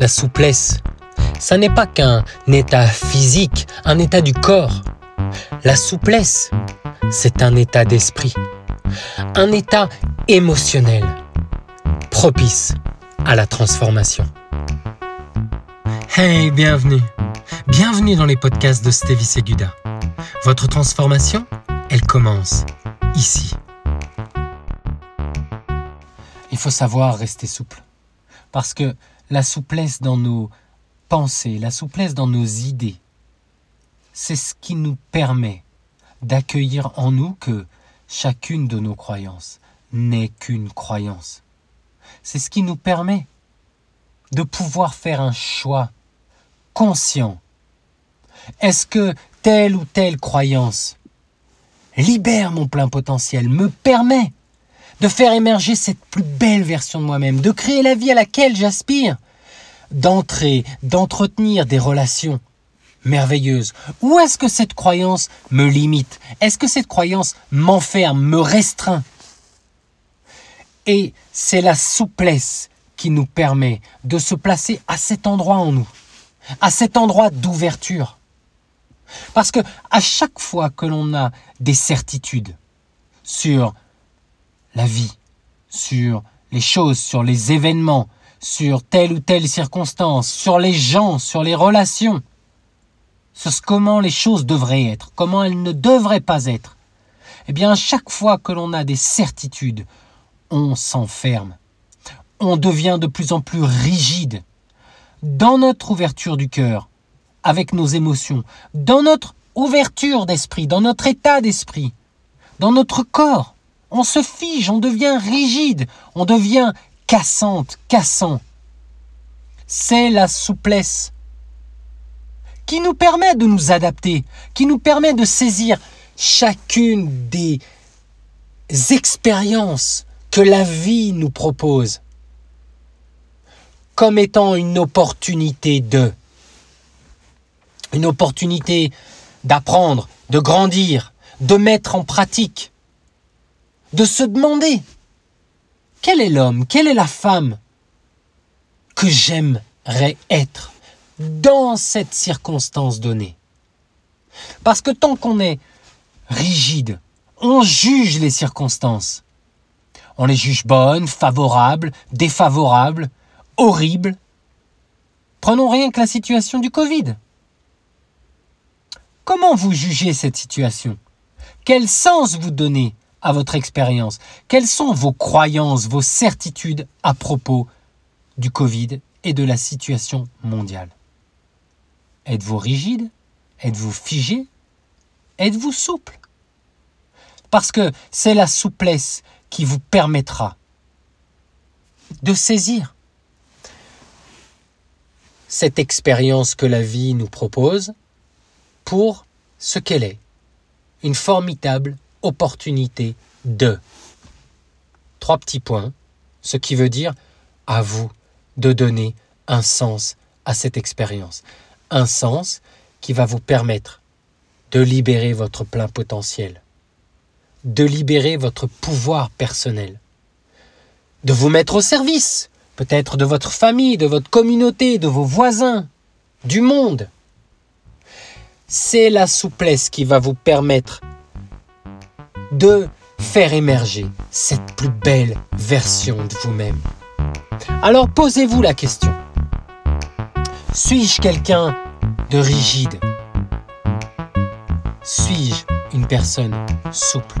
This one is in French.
la souplesse, ça n'est pas qu'un état physique, un état du corps. La souplesse, c'est un état d'esprit, un état émotionnel, propice à la transformation. Hey, bienvenue. Bienvenue dans les podcasts de Stevie Seguda. Votre transformation, elle commence ici. Il faut savoir rester souple. Parce que la souplesse dans nos pensées, la souplesse dans nos idées, c'est ce qui nous permet d'accueillir en nous que chacune de nos croyances n'est qu'une croyance. C'est ce qui nous permet de pouvoir faire un choix conscient. Est-ce que telle ou telle croyance libère mon plein potentiel, me permet de faire émerger cette plus belle version de moi-même, de créer la vie à laquelle j'aspire, d'entrer, d'entretenir des relations merveilleuses. Ou est-ce que cette croyance me limite? Est-ce que cette croyance m'enferme, me restreint? Et c'est la souplesse qui nous permet de se placer à cet endroit en nous, à cet endroit d'ouverture. Parce que à chaque fois que l'on a des certitudes sur la vie, sur les choses, sur les événements, sur telle ou telle circonstance, sur les gens, sur les relations, sur comment les choses devraient être, comment elles ne devraient pas être. Eh bien, à chaque fois que l'on a des certitudes, on s'enferme. On devient de plus en plus rigide. Dans notre ouverture du cœur, avec nos émotions, dans notre ouverture d'esprit, dans notre état d'esprit, dans notre corps, on se fige, on devient rigide, on devient cassante, cassant. C'est la souplesse qui nous permet de nous adapter, qui nous permet de saisir chacune des expériences que la vie nous propose comme étant une opportunité de, une opportunité d'apprendre, de grandir, de mettre en pratique, de se demander quel est l'homme, quelle est la femme que j'aimerais être dans cette circonstance donnée? Parce que tant qu'on est rigide, on juge les circonstances. On les juge bonnes, favorables, défavorables, horribles. Prenons rien que la situation du Covid. Comment vous jugez cette situation? Quel sens vous donnez votre expérience. Quelles sont vos croyances, vos certitudes à propos du Covid et de la situation mondiale? Êtes-vous rigide? Êtes-vous figé? Êtes-vous souple? Parce que c'est la souplesse qui vous permettra de saisir cette expérience que la vie nous propose pour ce qu'elle est, une formidable opportunité de. Trois petits points, ce qui veut dire à vous de donner un sens à cette expérience. Un sens qui va vous permettre de libérer votre plein potentiel, de libérer votre pouvoir personnel, de vous mettre au service, peut-être de votre famille, de votre communauté, de vos voisins, du monde. C'est la souplesse qui va vous permettre de faire émerger cette plus belle version de vous-même. Alors posez-vous la question. Suis-je quelqu'un de rigide? Suis-je une personne souple?